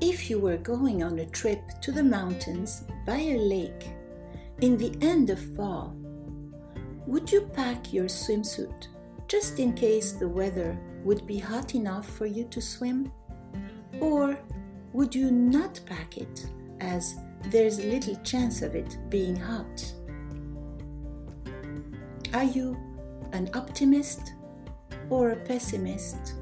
If you were going on a trip to the mountains by a lake in the end of fall, would you pack your swimsuit just in case the weather would be hot enough for you to swim? Or would you not pack it as there's little chance of it being hot? Are you an optimist or a pessimist?